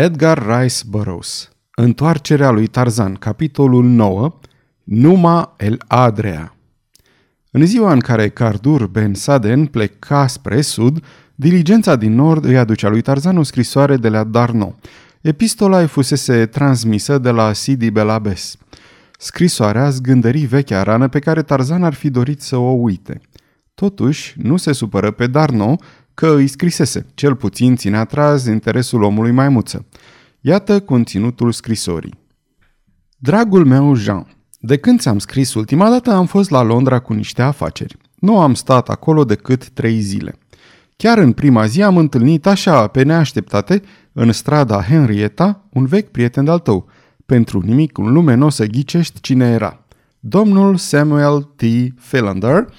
Edgar Rice Burroughs Întoarcerea lui Tarzan, capitolul 9 Numa el Adrea În ziua în care Cardur Ben Saden pleca spre sud, diligența din nord îi aducea lui Tarzan o scrisoare de la Darno. Epistola îi fusese transmisă de la Sidi Belabes. Scrisoarea zgândări vechea rană pe care Tarzan ar fi dorit să o uite. Totuși, nu se supără pe Darno că îi scrisese, cel puțin ține atras interesul omului maimuță. Iată conținutul scrisorii. Dragul meu Jean, de când ți-am scris ultima dată am fost la Londra cu niște afaceri. Nu am stat acolo decât trei zile. Chiar în prima zi am întâlnit așa, pe neașteptate, în strada Henrietta, un vechi prieten de-al tău. Pentru nimic în lume nu o să ghicești cine era. Domnul Samuel T. Philander,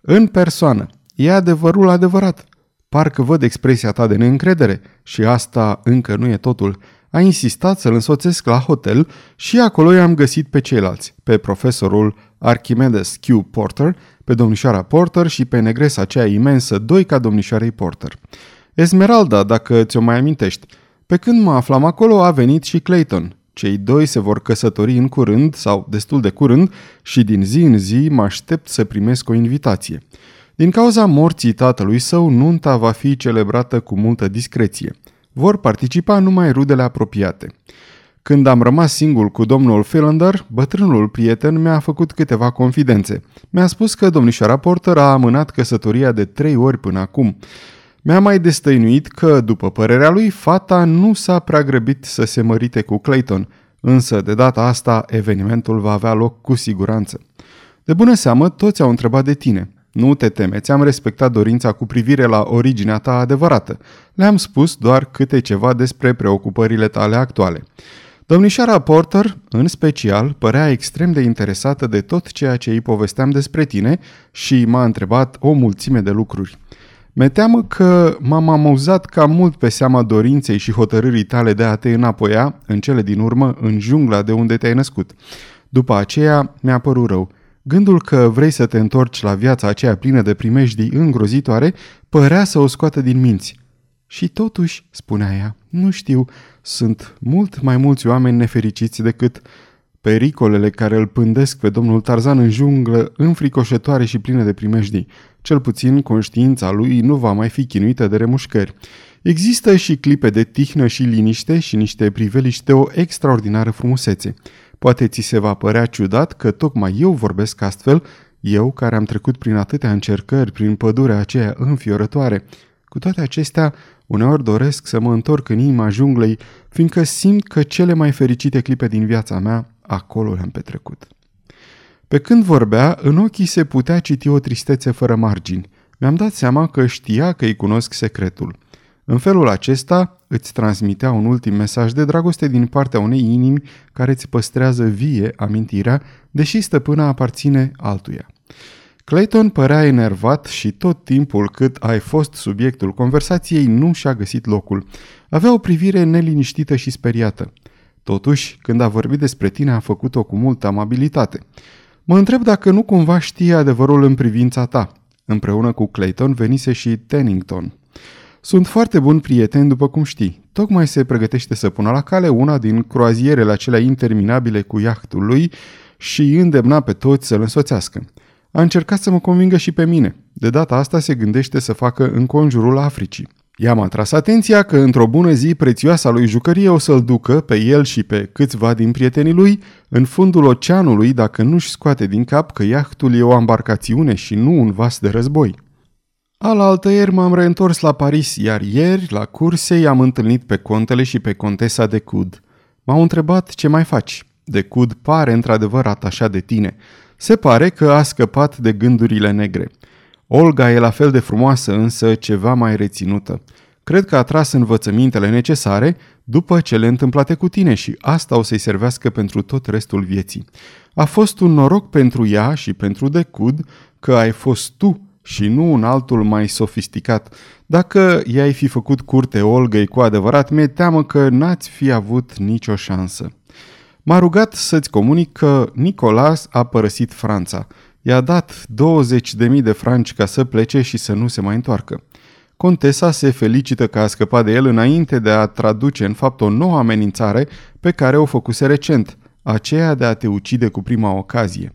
în persoană. E adevărul adevărat. Parcă văd expresia ta de neîncredere și asta încă nu e totul. A insistat să-l însoțesc la hotel și acolo i-am găsit pe ceilalți, pe profesorul Archimedes Q. Porter, pe domnișoara Porter și pe negresa aceea imensă, doi ca domnișoarei Porter. Esmeralda, dacă ți-o mai amintești. Pe când mă aflam acolo, a venit și Clayton. Cei doi se vor căsători în curând, sau destul de curând, și din zi în zi mă aștept să primesc o invitație. Din cauza morții tatălui său, nunta va fi celebrată cu multă discreție. Vor participa numai rudele apropiate. Când am rămas singur cu domnul Philander, bătrânul prieten mi-a făcut câteva confidențe. Mi-a spus că domnișoara Porter a amânat căsătoria de trei ori până acum. Mi-a mai destăinuit că, după părerea lui, fata nu s-a prea grăbit să se mărite cu Clayton, însă de data asta evenimentul va avea loc cu siguranță. De bună seamă, toți au întrebat de tine. Nu te teme, ți-am respectat dorința cu privire la originea ta adevărată. Le-am spus doar câte ceva despre preocupările tale actuale. Domnișoara Porter, în special, părea extrem de interesată de tot ceea ce îi povesteam despre tine și m-a întrebat o mulțime de lucruri. Mi teamă că m-am amuzat cam mult pe seama dorinței și hotărârii tale de a te înapoia, în cele din urmă, în jungla de unde te-ai născut. După aceea, mi-a părut rău. Gândul că vrei să te întorci la viața aceea plină de primejdii îngrozitoare părea să o scoată din minți. Și totuși, spunea ea, nu știu, sunt mult mai mulți oameni nefericiți decât pericolele care îl pândesc pe domnul Tarzan în junglă înfricoșătoare și pline de primejdii. Cel puțin conștiința lui nu va mai fi chinuită de remușcări. Există și clipe de tihnă și liniște și niște priveliști de o extraordinară frumusețe. Poate ți se va părea ciudat că tocmai eu vorbesc astfel, eu care am trecut prin atâtea încercări, prin pădurea aceea înfiorătoare. Cu toate acestea, uneori doresc să mă întorc în inima junglei, fiindcă simt că cele mai fericite clipe din viața mea acolo le-am petrecut. Pe când vorbea, în ochii se putea citi o tristețe fără margini. Mi-am dat seama că știa că îi cunosc secretul. În felul acesta îți transmitea un ultim mesaj de dragoste din partea unei inimi care îți păstrează vie amintirea, deși stăpâna aparține altuia. Clayton părea enervat și tot timpul cât ai fost subiectul conversației nu și-a găsit locul. Avea o privire neliniștită și speriată. Totuși, când a vorbit despre tine, a făcut-o cu multă amabilitate. Mă întreb dacă nu cumva știe adevărul în privința ta. Împreună cu Clayton venise și Tennington. Sunt foarte bun prieten, după cum știi. Tocmai se pregătește să pună la cale una din croazierele acelea interminabile cu iahtul lui și îi îndemna pe toți să-l însoțească. A încercat să mă convingă și pe mine. De data asta se gândește să facă în conjurul Africii. I-am atras atenția că într-o bună zi prețioasa lui jucărie o să-l ducă pe el și pe câțiva din prietenii lui în fundul oceanului dacă nu-și scoate din cap că iahtul e o embarcațiune și nu un vas de război. Alaltă ieri m-am reîntors la Paris, iar ieri, la curse, i-am întâlnit pe contele și pe contesa de Cud. M-au întrebat ce mai faci. De Cud pare într-adevăr atașat de tine. Se pare că a scăpat de gândurile negre. Olga e la fel de frumoasă, însă ceva mai reținută. Cred că a tras învățămintele necesare după cele întâmplate cu tine și asta o să-i servească pentru tot restul vieții. A fost un noroc pentru ea și pentru Decud că ai fost tu și nu un altul mai sofisticat. Dacă i-ai fi făcut curte Olgăi cu adevărat, mi-e teamă că n-ați fi avut nicio șansă. M-a rugat să-ți comunic că Nicolas a părăsit Franța. I-a dat 20.000 de franci ca să plece și să nu se mai întoarcă. Contesa se felicită că a scăpat de el înainte de a traduce în fapt o nouă amenințare pe care o făcuse recent, aceea de a te ucide cu prima ocazie.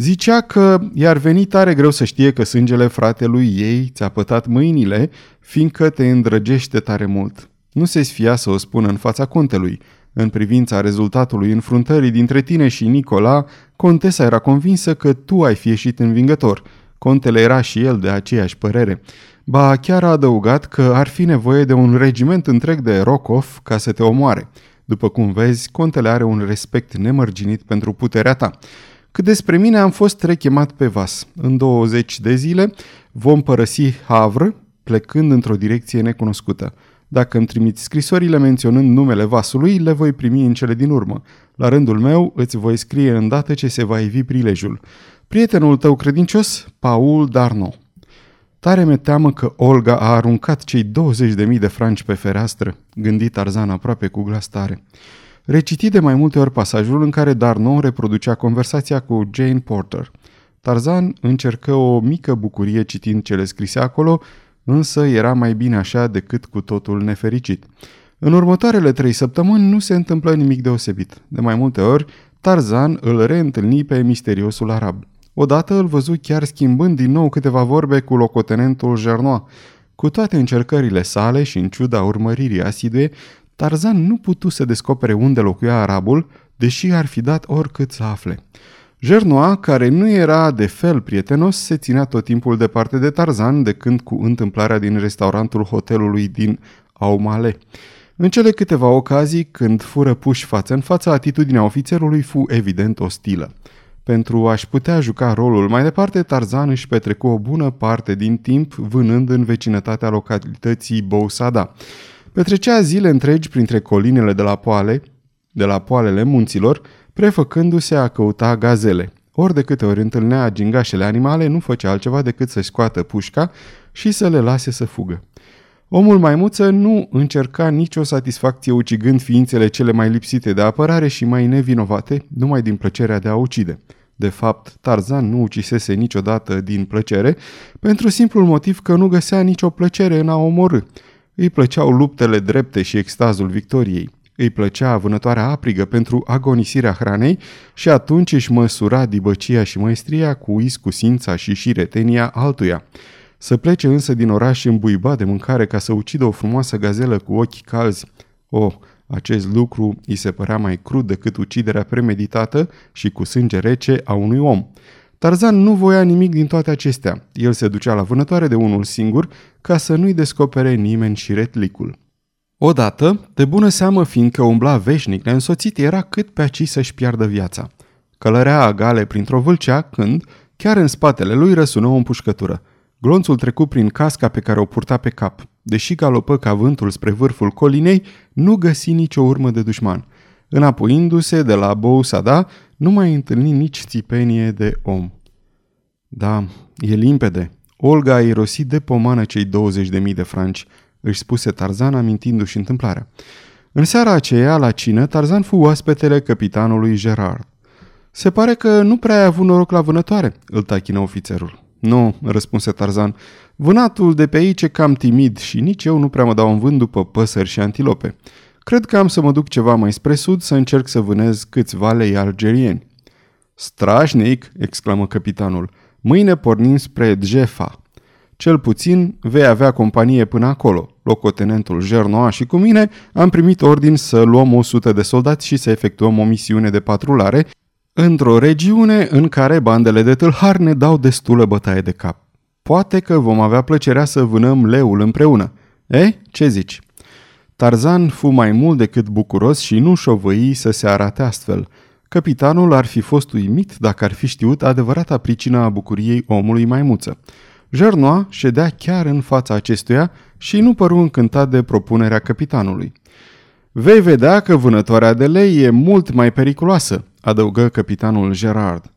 Zicea că i-ar veni tare greu să știe că sângele fratelui ei ți-a pătat mâinile, fiindcă te îndrăgește tare mult. Nu se sfia să o spună în fața contelui. În privința rezultatului înfruntării dintre tine și Nicola, contesa era convinsă că tu ai fi ieșit învingător. Contele era și el de aceeași părere. Ba chiar a adăugat că ar fi nevoie de un regiment întreg de Rokov ca să te omoare. După cum vezi, contele are un respect nemărginit pentru puterea ta. Cât despre mine, am fost rechemat pe vas. În 20 de zile vom părăsi Havre, plecând într-o direcție necunoscută. Dacă îmi trimiți scrisorile menționând numele vasului, le voi primi în cele din urmă. La rândul meu îți voi scrie îndată ce se va ivi prilejul. Prietenul tău credincios, Paul Darno. Tare mi teamă că Olga a aruncat cei 20.000 de franci pe fereastră, gândit Tarzan aproape cu glas tare. Reciti de mai multe ori pasajul în care Darno reproducea conversația cu Jane Porter. Tarzan încercă o mică bucurie citind cele scrise acolo, însă era mai bine așa decât cu totul nefericit. În următoarele trei săptămâni nu se întâmplă nimic deosebit. De mai multe ori, Tarzan îl reîntâlni pe misteriosul arab. Odată îl văzu chiar schimbând din nou câteva vorbe cu locotenentul Jernoa. Cu toate încercările sale și în ciuda urmăririi asidue, Tarzan nu putu să descopere unde locuia arabul, deși ar fi dat oricât să afle. Jernoa, care nu era de fel prietenos, se ținea tot timpul departe de Tarzan, de când cu întâmplarea din restaurantul hotelului din Aumale. În cele câteva ocazii, când fură puși față în față, atitudinea ofițerului fu evident ostilă. Pentru a-și putea juca rolul mai departe, Tarzan își petrecu o bună parte din timp vânând în vecinătatea localității Bousada. Petrecea zile întregi printre colinele de la poale, de la poalele munților, prefăcându-se a căuta gazele. Ori de câte ori întâlnea gingașele animale, nu făcea altceva decât să-și scoată pușca și să le lase să fugă. Omul maimuță nu încerca nicio satisfacție ucigând ființele cele mai lipsite de apărare și mai nevinovate, numai din plăcerea de a ucide. De fapt, Tarzan nu ucisese niciodată din plăcere, pentru simplul motiv că nu găsea nicio plăcere în a omorâ. Îi plăceau luptele drepte și extazul victoriei. Îi plăcea vânătoarea aprigă pentru agonisirea hranei și atunci își măsura dibăcia și măestria cu iscusința și șiretenia altuia. Să plece însă din oraș îmbuiba de mâncare ca să ucidă o frumoasă gazelă cu ochi calzi. Oh, acest lucru îi se părea mai crud decât uciderea premeditată și cu sânge rece a unui om. Tarzan nu voia nimic din toate acestea. El se ducea la vânătoare de unul singur ca să nu-i descopere nimeni și retlicul. Odată, de bună seamă fiindcă umbla veșnic neînsoțit, era cât pe aci să-și piardă viața. Călărea agale printr-o vâlcea când, chiar în spatele lui, răsună o împușcătură. Glonțul trecu prin casca pe care o purta pe cap. Deși galopă ca vântul spre vârful colinei, nu găsi nicio urmă de dușman. Înapoiindu-se de la Bousada, nu mai întâlni nici țipenie de om. Da, e limpede. Olga a irosit de pomană cei 20.000 de franci, își spuse Tarzan amintindu-și întâmplarea. În seara aceea, la cină, Tarzan fu oaspetele capitanului Gerard. Se pare că nu prea ai avut noroc la vânătoare, îl tachină ofițerul. Nu, răspunse Tarzan. Vânatul de pe aici e cam timid și nici eu nu prea mă dau în vânt după păsări și antilope. Cred că am să mă duc ceva mai spre sud să încerc să vânez câțiva lei algerieni. Strașnic, exclamă capitanul. Mâine pornim spre Djefa. Cel puțin vei avea companie până acolo. Locotenentul Jernoa și cu mine am primit ordin să luăm 100 de soldați și să efectuăm o misiune de patrulare într-o regiune în care bandele de tâlhar ne dau destulă bătaie de cap. Poate că vom avea plăcerea să vânăm leul împreună. Eh, ce zici? Tarzan fu mai mult decât bucuros și nu șovăi să se arate astfel. Capitanul ar fi fost uimit dacă ar fi știut adevărata pricina a bucuriei omului maimuță. Jernoa ședea chiar în fața acestuia și nu păru încântat de propunerea capitanului. Vei vedea că vânătoarea de lei e mult mai periculoasă, adăugă capitanul Gerard.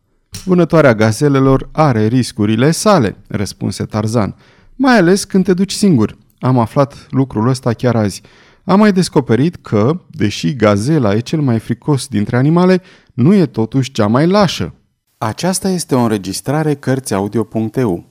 Vânătoarea gazelelor are riscurile sale, răspunse Tarzan, mai ales când te duci singur. Am aflat lucrul ăsta chiar azi. Am mai descoperit că, deși gazela e cel mai fricos dintre animale, nu e totuși cea mai lașă. Aceasta este o înregistrare Cărțiaudio.eu.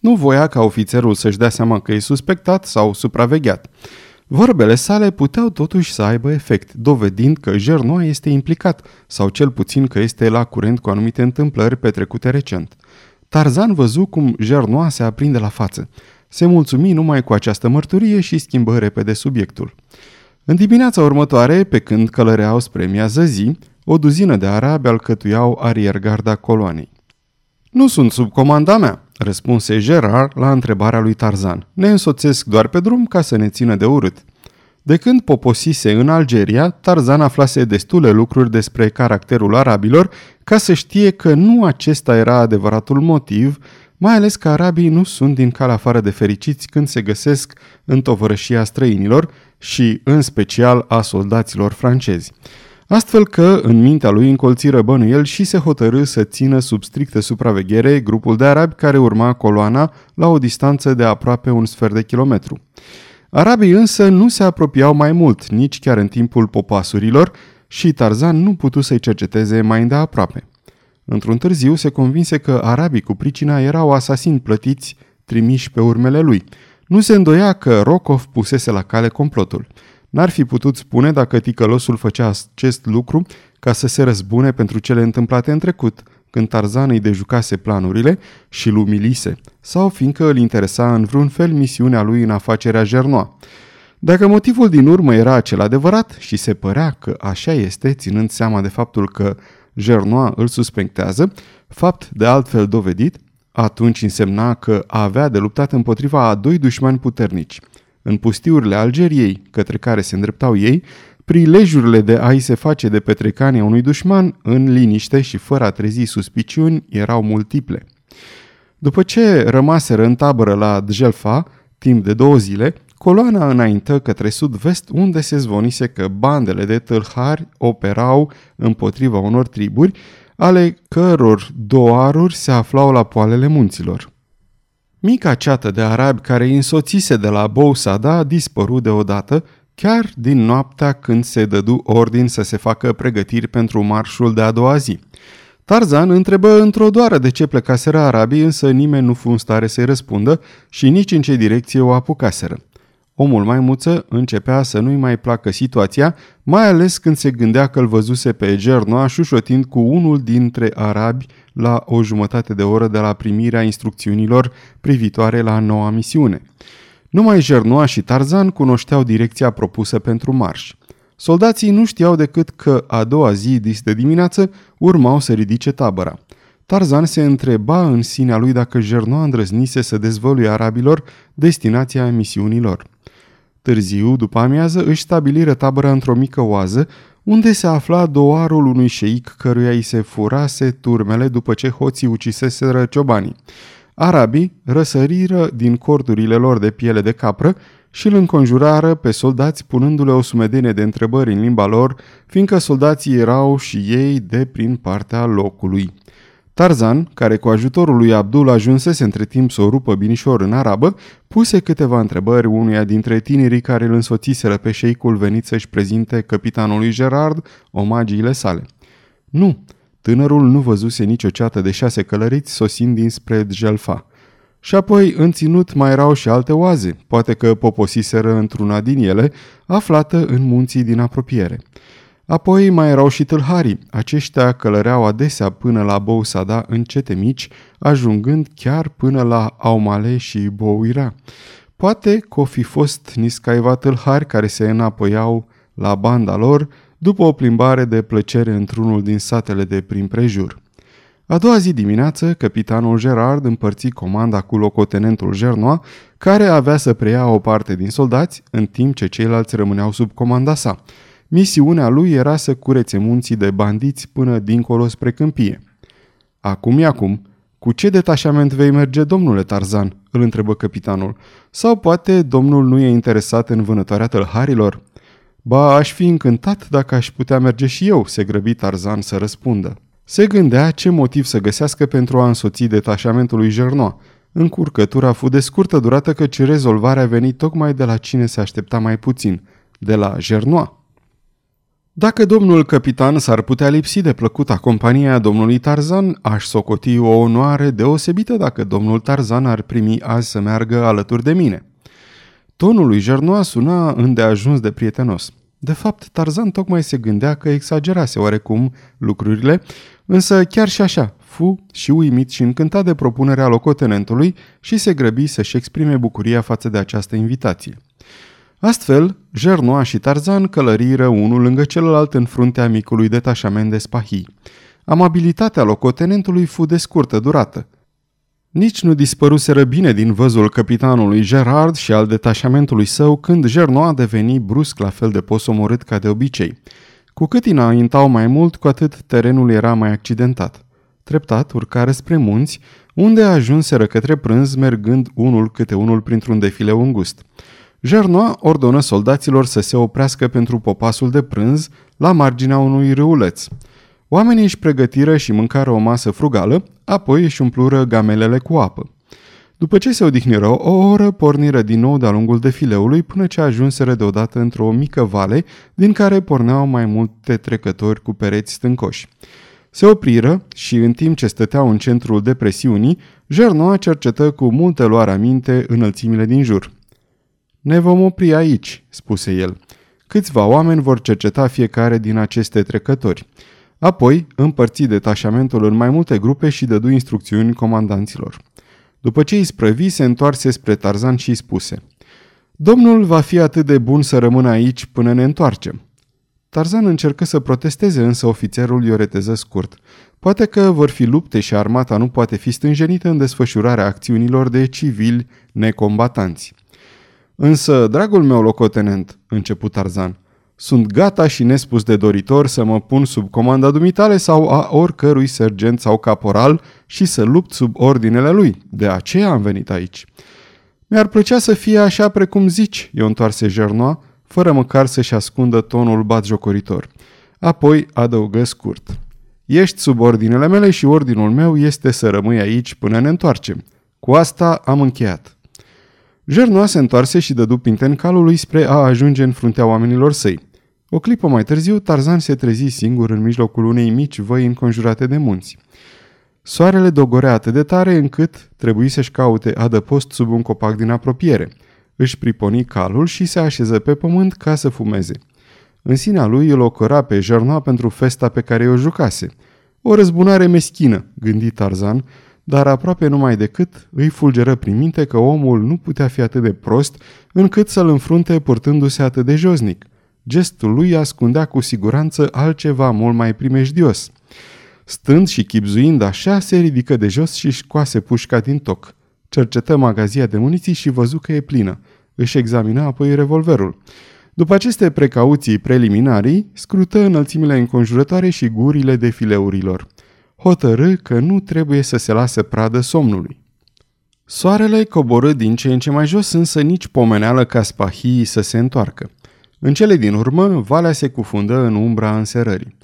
Nu voia ca ofițerul să-și dea seama că e suspectat sau supravegheat. Vorbele sale puteau totuși să aibă efect, dovedind că Jernoa este implicat, sau cel puțin că este la curent cu anumite întâmplări petrecute recent. Tarzan văzu cum Jernoa se aprinde la față. Se mulțumi numai cu această mărturie și schimbă repede subiectul. În dimineața următoare, pe când călăreau spre miază zi, o duzină de arabi alcătuiau ariergarda coloanei. Nu sunt sub comanda mea, răspunse Gerard la întrebarea lui Tarzan. Ne însoțesc doar pe drum ca să ne țină de urât. De când poposise în Algeria, Tarzan aflase destule lucruri despre caracterul arabilor ca să știe că nu acesta era adevăratul motiv, mai ales că arabii nu sunt din cal afară de fericiți când se găsesc în tovărășia străinilor și, în special, a soldaților francezi. Astfel că, în mintea lui, încolțiră bănuiel și se hotărâ să țină sub strictă supraveghere grupul de arabi care urma coloana la o distanță de aproape un sfert de kilometru. Arabii însă nu se apropiau mai mult, nici chiar în timpul popasurilor, și Tarzan nu putu să-i cerceteze mai îndeaproape. Într-un târziu se convinse că arabii cu pricina erau asasini plătiți trimiși pe urmele lui. Nu se îndoia că Rokov pusese la cale complotul – N-ar fi putut spune dacă ticălosul făcea acest lucru ca să se răzbune pentru cele întâmplate în trecut, când Tarzan îi dejucase planurile și îl umilise, sau fiindcă îl interesa în vreun fel misiunea lui în afacerea Jernoa. Dacă motivul din urmă era acel adevărat și se părea că așa este, ținând seama de faptul că Jernoa îl suspectează, fapt de altfel dovedit, atunci însemna că avea de luptat împotriva a doi dușmani puternici – în pustiurile Algeriei, către care se îndreptau ei, prilejurile de a-i se face de petrecania unui dușman, în liniște și fără a trezi suspiciuni, erau multiple. După ce rămaseră în tabără la Djelfa, timp de două zile, coloana înaintă către sud-vest unde se zvonise că bandele de tâlhari operau împotriva unor triburi, ale căror doaruri se aflau la poalele munților. Mica ceată de arabi care îi însoțise de la Bousada a dispărut deodată, chiar din noaptea când se dădu ordin să se facă pregătiri pentru marșul de a doua zi. Tarzan întrebă într-o doară de ce plecaseră arabii, însă nimeni nu fu în stare să-i răspundă și nici în ce direcție o apucaseră. Omul maimuță începea să nu-i mai placă situația, mai ales când se gândea că îl văzuse pe Gernoa șușotind cu unul dintre arabi la o jumătate de oră de la primirea instrucțiunilor privitoare la noua misiune. Numai Gernoa și Tarzan cunoșteau direcția propusă pentru marș. Soldații nu știau decât că a doua zi dis de dimineață urmau să ridice tabăra. Tarzan se întreba în sinea lui dacă Gernoa îndrăznise să dezvăluie arabilor destinația misiunilor. Târziu, după amiază, își stabiliră tabăra într-o mică oază, unde se afla doarul unui șeic căruia îi se furase turmele după ce hoții uciseseră ciobanii. Arabii răsăriră din cordurile lor de piele de capră și îl înconjurară pe soldați punându-le o sumedenie de întrebări în limba lor, fiindcă soldații erau și ei de prin partea locului. Tarzan, care cu ajutorul lui Abdul ajunsese între timp să o rupă binișor în arabă, puse câteva întrebări unuia dintre tinerii care îl însoțiseră pe șeicul venit să-și prezinte capitanului Gerard omagiile sale. Nu, tânărul nu văzuse nicio ceată de șase călăriți sosind dinspre Djelfa. Și apoi, în ținut, mai erau și alte oaze, poate că poposiseră într-una din ele, aflată în munții din apropiere. Apoi mai erau și tâlharii. Aceștia călăreau adesea până la Bousada în cete mici, ajungând chiar până la Aumale și Bouira. Poate că o fi fost niscaiva tâlhari care se înapoiau la banda lor, după o plimbare de plăcere într-unul din satele de prin prejur. A doua zi dimineață, capitanul Gerard împărți comanda cu locotenentul Gernois, care avea să preia o parte din soldați, în timp ce ceilalți rămâneau sub comanda sa. Misiunea lui era să curețe munții de bandiți până dincolo spre câmpie. Acum e acum. Cu ce detașament vei merge, domnule Tarzan?" îl întrebă capitanul. Sau poate domnul nu e interesat în vânătoarea tălharilor?" Ba, aș fi încântat dacă aș putea merge și eu," se grăbi Tarzan să răspundă. Se gândea ce motiv să găsească pentru a însoți detașamentul lui Gernois. Încurcătura fu de scurtă durată căci rezolvarea a venit tocmai de la cine se aștepta mai puțin, de la Gernois. Dacă domnul capitan s-ar putea lipsi de plăcuta compania domnului Tarzan, aș socoti o onoare deosebită dacă domnul Tarzan ar primi azi să meargă alături de mine. Tonul lui Gernois suna îndeajuns de prietenos. De fapt, Tarzan tocmai se gândea că exagerase oarecum lucrurile, însă chiar și așa, fu și uimit și încântat de propunerea locotenentului și se grăbi să-și exprime bucuria față de această invitație. Astfel, Jernoa și Tarzan călăriră unul lângă celălalt în fruntea micului detașament de spahii. Amabilitatea locotenentului fu de scurtă durată. Nici nu dispăruseră bine din văzul capitanului Gerard și al detașamentului său când Jernoa deveni brusc la fel de posomorât ca de obicei. Cu cât înaintau mai mult, cu atât terenul era mai accidentat. Treptat urcare spre munți, unde ajunseră către prânz mergând unul câte unul printr-un defileu îngust. Jernoa ordonă soldaților să se oprească pentru popasul de prânz la marginea unui râuleț. Oamenii își pregătiră și mâncară o masă frugală, apoi își umplură gamelele cu apă. După ce se odihniră o oră, porniră din nou de-a lungul defileului până ce ajunseră deodată într-o mică vale din care porneau mai multe trecători cu pereți stâncoși. Se opriră și în timp ce stăteau în centrul depresiunii, Jernoa cercetă cu multe luare aminte înălțimile din jur. Ne vom opri aici, spuse el. Câțiva oameni vor cerceta fiecare din aceste trecători. Apoi împărți detașamentul în mai multe grupe și dădu instrucțiuni comandanților. După ce îi sprăvi, se întoarse spre Tarzan și îi spuse Domnul va fi atât de bun să rămână aici până ne întoarcem. Tarzan încercă să protesteze, însă ofițerul i-o reteză scurt. Poate că vor fi lupte și armata nu poate fi stânjenită în desfășurarea acțiunilor de civili necombatanți. Însă, dragul meu locotenent, început Tarzan, sunt gata și nespus de doritor să mă pun sub comanda dumitale sau a oricărui sergent sau caporal și să lupt sub ordinele lui. De aceea am venit aici. Mi-ar plăcea să fie așa precum zici, i-o întoarse Jernoa, fără măcar să-și ascundă tonul batjocoritor. Apoi adăugă scurt. Ești sub ordinele mele și ordinul meu este să rămâi aici până ne întoarcem. Cu asta am încheiat. Jernoa se întoarse și dădu pinten calului spre a ajunge în fruntea oamenilor săi. O clipă mai târziu, Tarzan se trezi singur în mijlocul unei mici văi înconjurate de munți. Soarele dogorea atât de tare încât trebuie să-și caute adăpost sub un copac din apropiere. Își priponi calul și se așeză pe pământ ca să fumeze. În sinea lui îl ocăra pe Jernoa pentru festa pe care o jucase. O răzbunare meschină, gândi Tarzan, dar aproape numai decât îi fulgeră prin minte că omul nu putea fi atât de prost încât să-l înfrunte purtându-se atât de josnic. Gestul lui ascundea cu siguranță altceva mult mai primejdios. Stând și chipzuind așa, se ridică de jos și scoase pușca din toc. Cercetă magazia de muniții și văzu că e plină. Își examina apoi revolverul. După aceste precauții preliminarii, scrută înălțimile înconjurătoare și gurile defileurilor hotărâ că nu trebuie să se lase pradă somnului. Soarele coborâ din ce în ce mai jos, însă nici pomeneală ca spahii să se întoarcă. În cele din urmă, valea se cufundă în umbra înserării.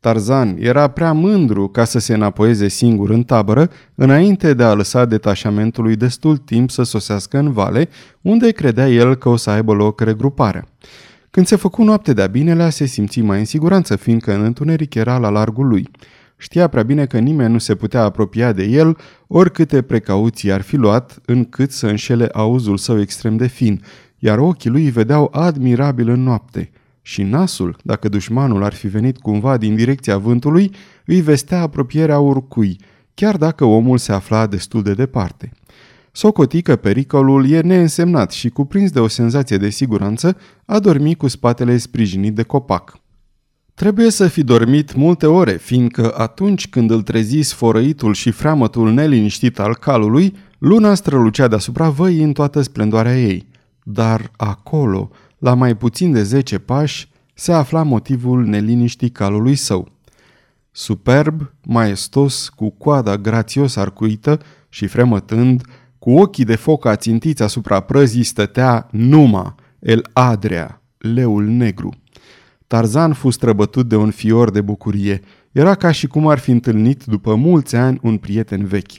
Tarzan era prea mândru ca să se înapoieze singur în tabără, înainte de a lăsa detașamentului destul timp să sosească în vale, unde credea el că o să aibă loc regruparea. Când se făcu noapte de-a binelea, se simți mai în siguranță, fiindcă în întuneric era la largul lui – Știa prea bine că nimeni nu se putea apropia de el, oricâte precauții ar fi luat, încât să înșele auzul său extrem de fin, iar ochii lui vedeau admirabil în noapte. Și nasul, dacă dușmanul ar fi venit cumva din direcția vântului, îi vestea apropierea oricui, chiar dacă omul se afla destul de departe. Socoti că pericolul e neînsemnat și, cuprins de o senzație de siguranță, a dormit cu spatele sprijinit de copac. Trebuie să fi dormit multe ore, fiindcă atunci când îl trezi sfărăitul și freamătul neliniștit al calului, luna strălucea deasupra văii în toată splendoarea ei. Dar acolo, la mai puțin de zece pași, se afla motivul neliniștii calului său. Superb, maestos, cu coada grațios arcuită și fremătând, cu ochii de foc ațintiți asupra prăzii stătea Numa, el Adrea, leul negru. Tarzan fu străbătut de un fior de bucurie. Era ca și cum ar fi întâlnit după mulți ani un prieten vechi.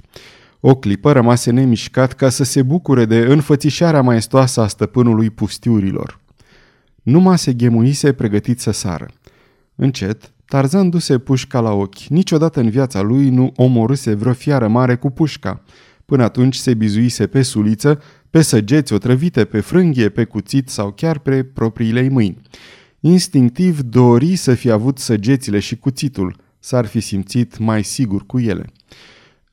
O clipă rămase nemișcat ca să se bucure de înfățișarea maestoasă a stăpânului pustiurilor. Numa se ghemuise pregătit să sară. Încet, Tarzan duse pușca la ochi. Niciodată în viața lui nu omorâse vreo fiară mare cu pușca. Până atunci se bizuise pe suliță, pe săgeți otrăvite, pe frânghie, pe cuțit sau chiar pe propriile mâini. Instinctiv dori să fi avut săgețile și cuțitul, s-ar fi simțit mai sigur cu ele.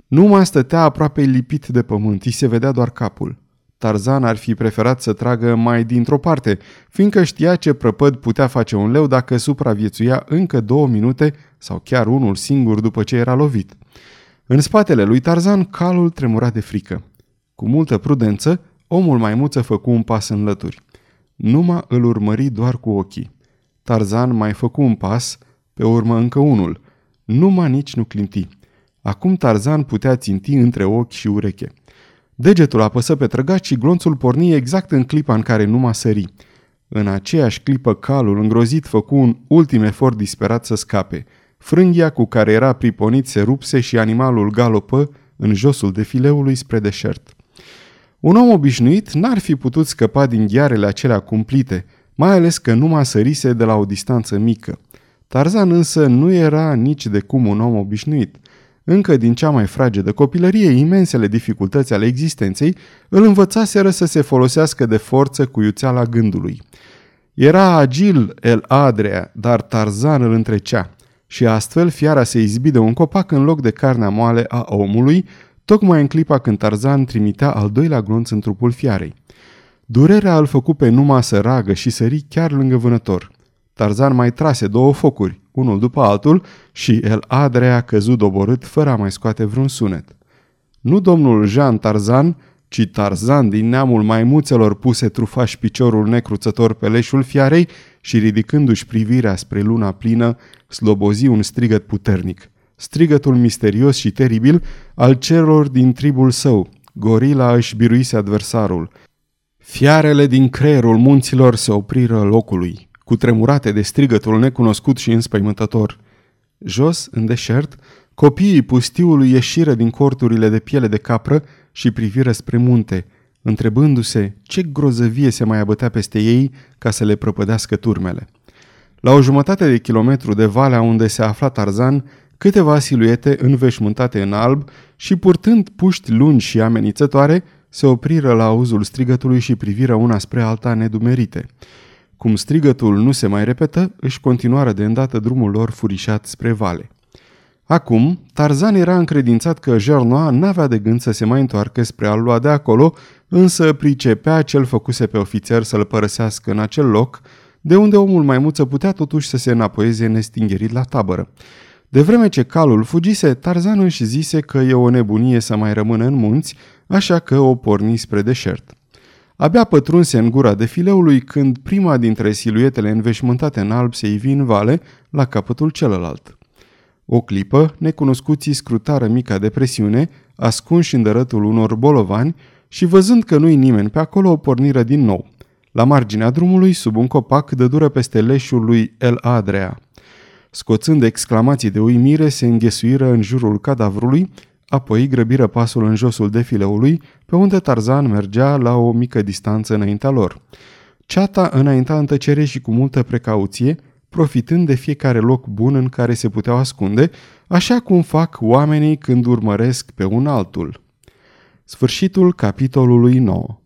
Nu mai stătea aproape lipit de pământ, îi se vedea doar capul. Tarzan ar fi preferat să tragă mai dintr-o parte, fiindcă știa ce prăpăd putea face un leu dacă supraviețuia încă două minute sau chiar unul singur după ce era lovit. În spatele lui Tarzan, calul tremura de frică. Cu multă prudență, omul maimuță făcu un pas în lături. Numa îl urmări doar cu ochii. Tarzan mai făcu un pas, pe urmă încă unul. Numa nici nu clinti. Acum Tarzan putea ținti între ochi și ureche. Degetul apăsă pe trăgaci și glonțul porni exact în clipa în care Numa sări. În aceeași clipă calul îngrozit făcu un ultim efort disperat să scape. Frânghia cu care era priponit se rupse și animalul galopă în josul defileului spre deșert. Un om obișnuit n-ar fi putut scăpa din ghearele acelea cumplite, mai ales că numai sărise de la o distanță mică. Tarzan însă nu era nici de cum un om obișnuit. Încă din cea mai fragedă copilărie, imensele dificultăți ale existenței îl învățaseră să se folosească de forță cu iuțeala gândului. Era agil el Adrea, dar Tarzan îl întrecea și astfel fiara se izbi de un copac în loc de carnea moale a omului, tocmai în clipa când Tarzan trimitea al doilea glonț în trupul fiarei. Durerea îl făcu pe Numa să ragă și sări chiar lângă vânător. Tarzan mai trase două focuri, unul după altul, și el Adrea a căzut doborât fără a mai scoate vreun sunet. Nu domnul Jean Tarzan, ci Tarzan din neamul maimuțelor puse trufaș piciorul necruțător pe leșul fiarei și ridicându-și privirea spre luna plină, slobozi un strigăt puternic. Strigătul misterios și teribil al celor din tribul său. Gorila își biruise adversarul. Fiarele din creierul munților se opriră locului, cu tremurate de strigătul necunoscut și înspăimântător. Jos, în deșert, copiii pustiului ieșiră din corturile de piele de capră și priviră spre munte, întrebându-se ce grozăvie se mai abătea peste ei ca să le prăpădească turmele. La o jumătate de kilometru de valea unde se afla Tarzan, câteva siluete înveșmântate în alb și purtând puști lungi și amenințătoare, se opriră la auzul strigătului și priviră una spre alta nedumerite. Cum strigătul nu se mai repetă, își continuară de îndată drumul lor furișat spre vale. Acum, Tarzan era încredințat că Gernoa n-avea de gând să se mai întoarcă spre a lua de acolo, însă pricepea ce-l făcuse pe ofițer să-l părăsească în acel loc, de unde omul maimuță putea totuși să se înapoieze nestingerit la tabără. De vreme ce calul fugise, Tarzan își zise că e o nebunie să mai rămână în munți, așa că o porni spre deșert. Abia pătrunse în gura defileului când prima dintre siluetele înveșmântate în alb se ivi în vale la capătul celălalt. O clipă, necunoscuții scrutară mica depresiune, ascunși în dărătul unor bolovani și văzând că nu-i nimeni pe acolo, o porniră din nou. La marginea drumului, sub un copac, dură peste leșul lui El Adrea. Scoțând exclamații de uimire, se înghesuiră în jurul cadavrului, apoi grăbiră pasul în josul defileului, pe unde Tarzan mergea la o mică distanță înaintea lor. Ceata înainta în tăcere și cu multă precauție, profitând de fiecare loc bun în care se puteau ascunde, așa cum fac oamenii când urmăresc pe un altul. Sfârșitul capitolului 9